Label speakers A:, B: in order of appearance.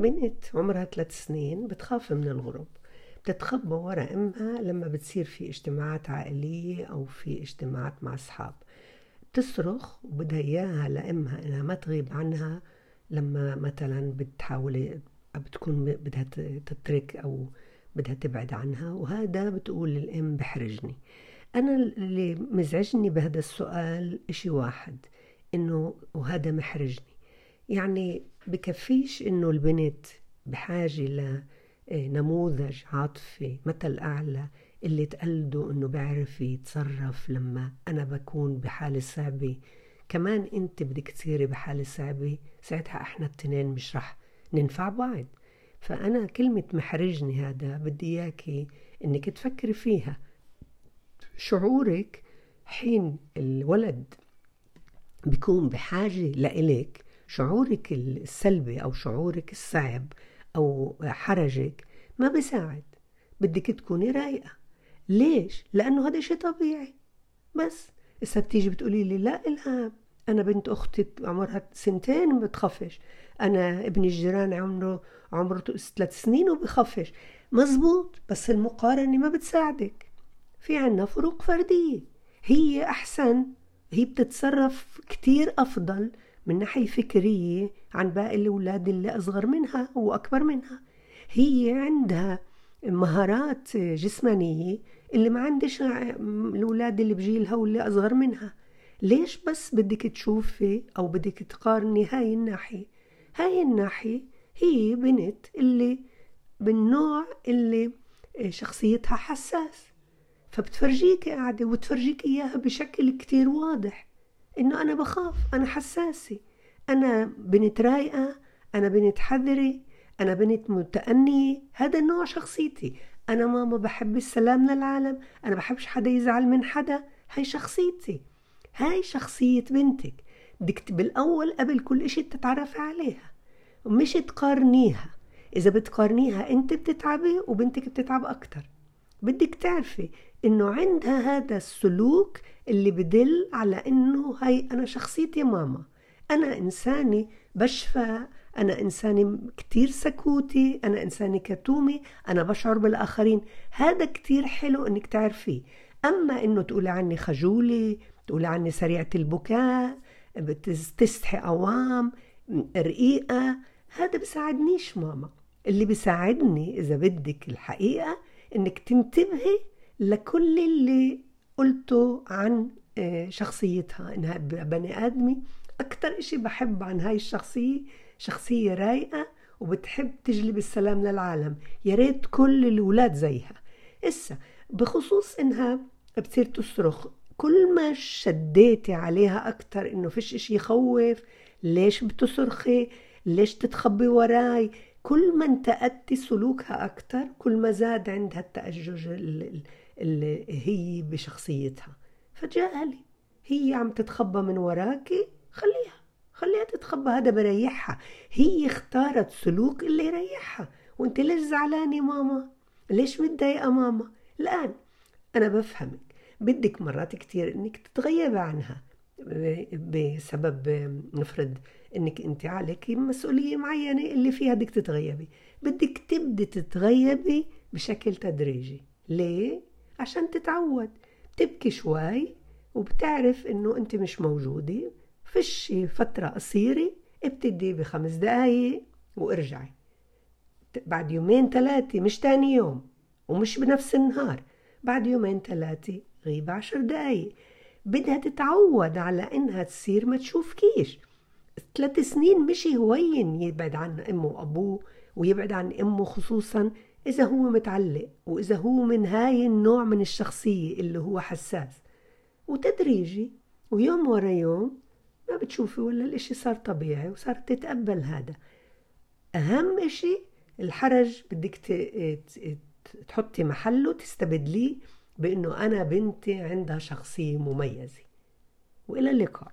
A: بنت عمرها ثلاث سنين بتخاف من الغرب بتتخبى ورا أمها لما بتصير في اجتماعات عائلية أو في اجتماعات مع أصحاب. بتصرخ وبدها إياها لأمها إنها ما تغيب عنها لما مثلا بتحاول بتكون بدها تترك أو بدها تبعد عنها. وهذا بتقول للام بحرجني. أنا اللي مزعجني بهذا السؤال إشي واحد إنه وهذا محرجني. يعني بكفيش إنه البنت بحاجة لنموذج عاطفي مثل أعلى اللي تقلده إنه بيعرف يتصرف لما أنا بكون بحالة صعبة. كمان أنت بدك تصيري بحالة صعبة ساعتها إحنا التنين مش رح ننفع بعض. فأنا كلمة محرجني هذا بدي اياكي إنك تفكري فيها. شعورك حين الولد بيكون بحاجة لإلك شعورك السلبي أو شعورك الصعب أو حرجك ما بيساعد. بدك تكوني رايقة. ليش؟ لأنه هذا شيء طبيعي. بس إذا بتيجي بتقولي لي لا إلهام أنا بنت أختي عمرها سنتين بتخفش. أنا ابن الجيران عمره عمره ثلاث سنين وبخفش. مزبوط بس المقارنة ما بتساعدك. في عنا فروق فردية. هي أحسن. هي بتتصرف كتير أفضل من ناحية فكرية عن باقي الأولاد اللي أصغر منها وأكبر منها. هي عندها مهارات جسمانية اللي ما عندش الأولاد اللي بجيلها واللي أصغر منها. ليش بس بدك تشوفي أو بدك تقارني هاي الناحية؟ هاي الناحية هي بنت اللي بالنوع اللي شخصيتها حساس. فبتفرجيك قاعدة وتفرجيك إياها بشكل كتير واضح. إنه أنا بخاف أنا حساسة. أنا بنت رايقة أنا بنت حذرة أنا بنت متأنية. هذا نوع شخصيتي. أنا ماما بحب السلام للعالم أنا بحبش حدا يزعل من حدا. هاي شخصيتي. هاي شخصية بنتك. بدك بالأول قبل كل إشي تتعرفي عليها. ومش تقارنيها. إذا بتقارنيها أنت بتتعبي وبنتك بتتعب أكتر. بدك تعرفي إنه عندها هذا السلوك اللي بدل على إنه هاي أنا شخصيتي ماما. أنا إنسانة بشفى أنا إنسانة كتير سكوتي أنا إنسانة كتومة أنا بشعر بالآخرين. هذا كتير حلو إنك تعرفيه. أما إنه تقولي عني خجولة تقولي عني سريعة البكاء بتستحي أوام رقيقة هذا بساعدنيش ماما. اللي بيساعدني إذا بدك الحقيقة إنك تنتبهي لكل اللي قلته عن شخصيتها. إنها بني آدمي أكتر إشي بحب عن هاي الشخصية شخصية رايقة وبتحب تجلب السلام للعالم. يا ريت كل الأولاد زيها. إسا بخصوص إنها بتصير تصرخ كل ما شديتي عليها أكتر إنه فيش إشي يخوف ليش بتصرخي؟ ليش تتخبي وراي؟ كل ما انتقدتي سلوكها أكتر كل ما زاد عندها التأجج اللي هي بشخصيتها. فجألي هي عم تتخبى من وراكي خليها خليها تتخبى هذا بريحها. هي اختارت سلوك اللي يريحها وأنت ليش زعلانة ماما؟ ليش متضايقة ماما؟ الآن أنا بفهمك بدك مرات كتير إنك تتغيبي عنها. بسبب نفرض إنك أنت عليك مسؤولية معينة اللي فيها بدك تتغيبي. بدك تبدي تتغيبي بشكل تدريجي. ليه؟ عشان تتعود. تبكي شوي وبتعرف إنه أنت مش موجودة. فيش فترة قصيرة ابتدي بخمس دقايق وارجعي. بعد يومين ثلاثة مش تاني يوم ومش بنفس النهار. بعد يومين ثلاثة غيب عشر دقايق. بدها تتعود على إنها تصير ما تشوفكيش. ثلاث سنين مش هوين يبعد عن أمه وأبوه ويبعد عن أمه خصوصا إذا هو متعلق وإذا هو من هاي النوع من الشخصية اللي هو حساس. وتدريجي ويوم ورا يوم ما بتشوفي ولا الإشي صار طبيعي وصارت تتقبل هذا. أهم إشي الحرج بدك تحطي محله تستبدليه بأنه أنا بنتي عندها شخصية مميزة. وإلى اللقاء.